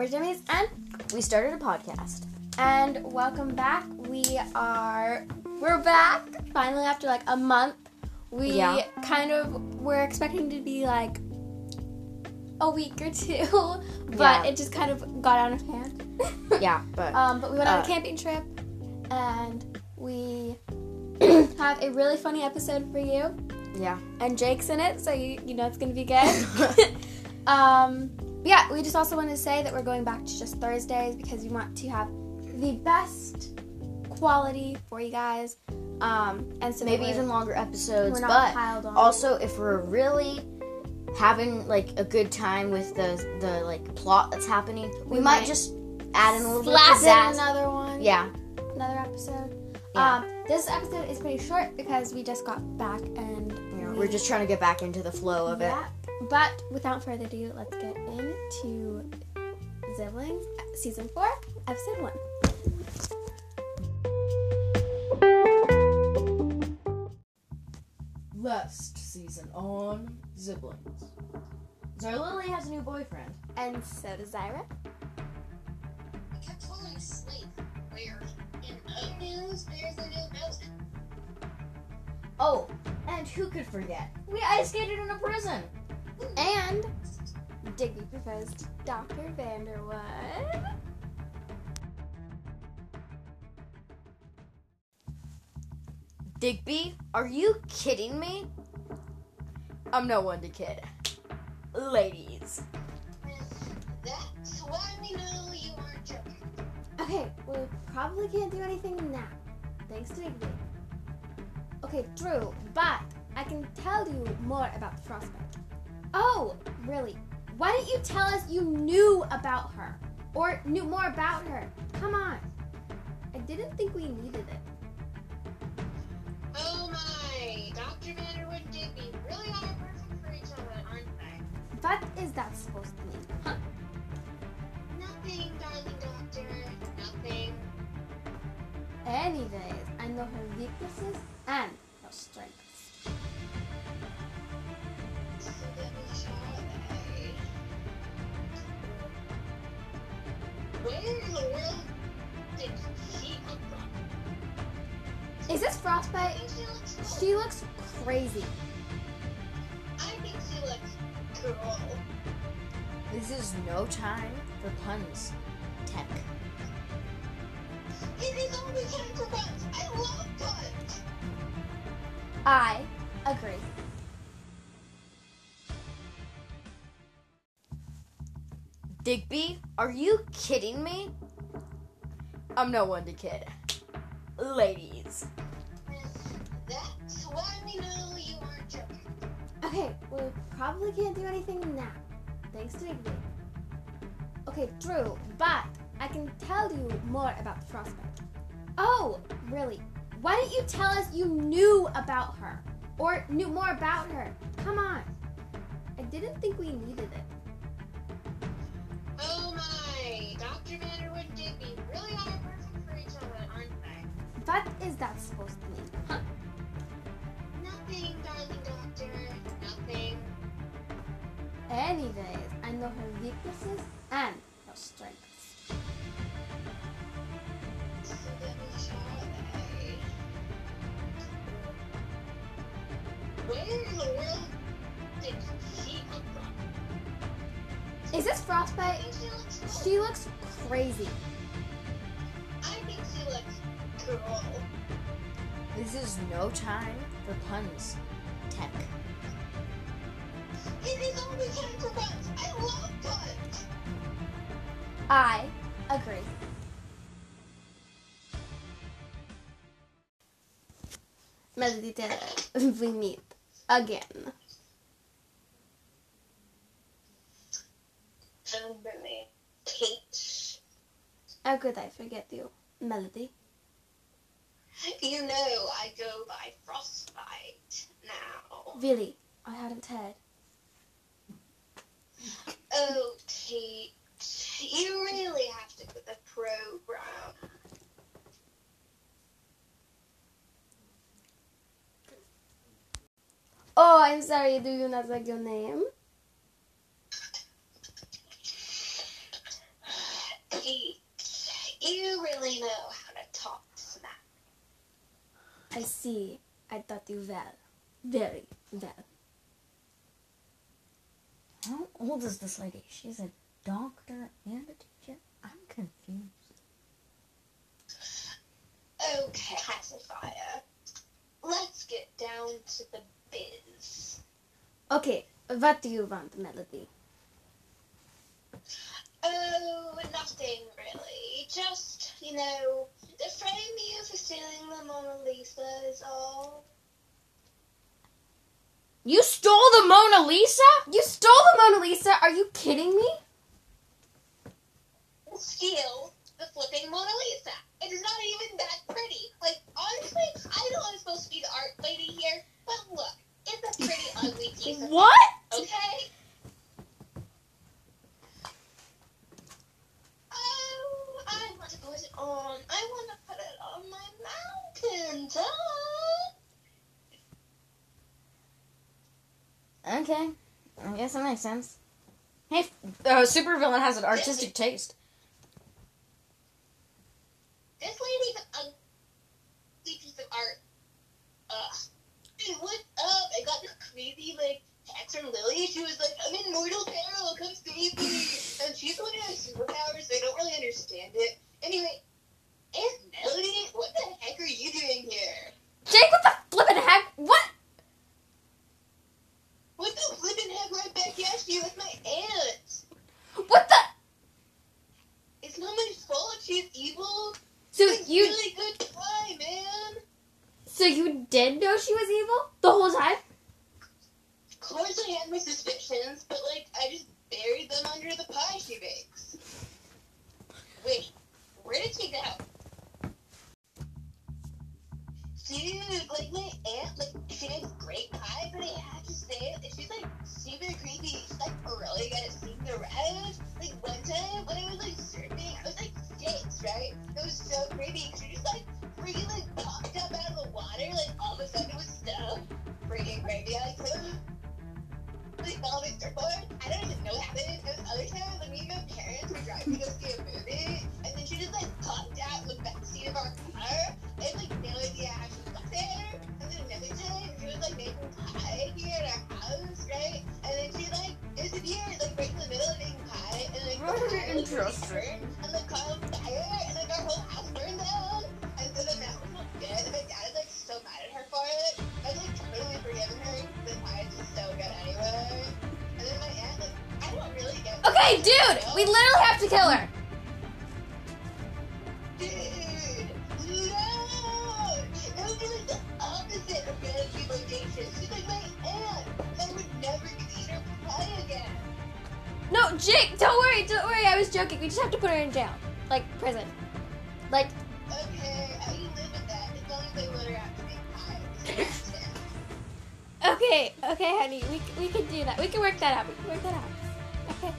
We're Jimmy's, and We started a podcast. and welcome back. We are we're back finally after like a month. We Yeah. kind of were expecting to be like a week or two, but Yeah. it just kind of got out of hand. Yeah, but Um, but we went on Uh, a camping trip, and we have a really funny episode for you. yeah. And Jake's in it, so you, you know it's gonna be good. um, but yeah, we just also want to say that we're going back to just Thursdays because we want to have the best quality for you guys. Um, and so Maybe even longer episodes, but piled on. also if we're really having like a good time with the the like plot that's happening, we, We might, might just add in a little bit of another one. Yeah, another episode. Yeah. Um, this episode is pretty short because we just got back and yeah, we- we're just trying to get back into the flow of it. Yeah. But without further ado, let's get into Siblings season four, episode one. Last season on Siblings. So Lily has a new boyfriend. And so does Zyra. I kept falling asleep. Where? In other news, there's a new ghost. Oh, and who could forget? We ice skated in a prison. And Digby proposed to Dr. Vanderwood. Digby, are you kidding me? I'm no one to kid. Ladies. That's why we know you aren't joking. Okay, we probably can't do anything now. Thanks to Digby. Okay, true, but I can tell you more about the frostbite. Oh, really? Why didn't you tell us you knew about her? Or knew more about her? Come on. I didn't think we needed it. Oh my! Dr. Vanderwood and Digby really are perfect for each other, aren't they? What is that supposed to mean? Huh? Nothing, darling doctor. Nothing. Anyways, I know her weaknesses and her strengths. Is this frostbite? she looks She looks crazy. I think she looks cool. This is no time for puns. Tech. It is only time for puns. I love puns. I agree. Digby, are you kidding me? I'm no one to kid. Ladies. That's why we know you aren't joking. Okay, we probably can't do anything now. Thanks to Digby. Okay, true, but I can tell you more about the frostbite. Oh, really? Why didn't you tell us you knew about her? Or knew more about her? Come on. I didn't think we needed it. Dr. Vanderwood and Digby really are perfect for each other, aren't they? What is that supposed to mean? Huh? Nothing, darling doctor. Nothing. Anyways, I know her weaknesses and her strengths. So then shall they? Where in the world did she come from? Is this frostbite? she looks. She looks crazy. I think she looks cool. This is no time for puns. Tech. It is only time for puns. I love puns. I agree. Melody Taylor, we meet again. Kate. How could I forget you, Melody? You know I go by Frostbite now. Really, I hadn't heard. Oh, Kate, you really have to put the program. Oh, I'm sorry. Do you not like your name? You really know how to talk smack. I see. I taught you well. Very well. How old is this lady? She's a doctor and a teacher. I'm confused. Okay, pacifier. Let's get down to the biz. Okay, what do you want, Melody? Oh, nothing really. Just, you know, frame you for stealing the Mona Lisa is all. You stole the Mona Lisa? You stole the Mona Lisa? Are you kidding me? Steal the flipping Mona Lisa. It's not even that pretty. Like, honestly, I know I'm supposed to be the art lady here, but look, it's a pretty ugly piece of What? Okay. Oh, I want to put it on. I want to put it on my mountain top. Okay. I guess that makes sense. Hey, uh, supervillain has an artistic taste. This lady's an ugly piece of art. Ugh. Hey, what's up? I got this crazy, like, text from Lily. She was like, I'm in mortal peril. Come save me. And she's the one who has superpowers, so I don't really understand it. Anyway, Aunt Melody, what the heck are you doing here? Jake, what the flippin' heck? What the flippin' heck right back at you? It's my aunt. What the? It's not my fault. She's evil. So It's you, really good try, man. so you did know she was evil the whole time? Of course I had my suspicions, but like I just buried them under the pie she bakes. Wait, where did she go? Dude, like my aunt, like she makes great pie, but I have to say, it, she's like super Very interesting. and the car fire, and like our whole house burned down. And was good. And my dad is like so mad at her for it. I've like totally forgiven her. Is so good anyway. And then my aunt, like, I don't really get. Okay, dude, we literally have to kill her. Dude, no! That would be like the opposite of be bodacious. She's like my aunt. No, Jake, don't worry, don't worry. I was joking. We just have to put her in jail, like prison, like. Okay, I can live with that as long as they let her out to make. Okay, okay, honey, we we can do that. We can work that out. We can work that out.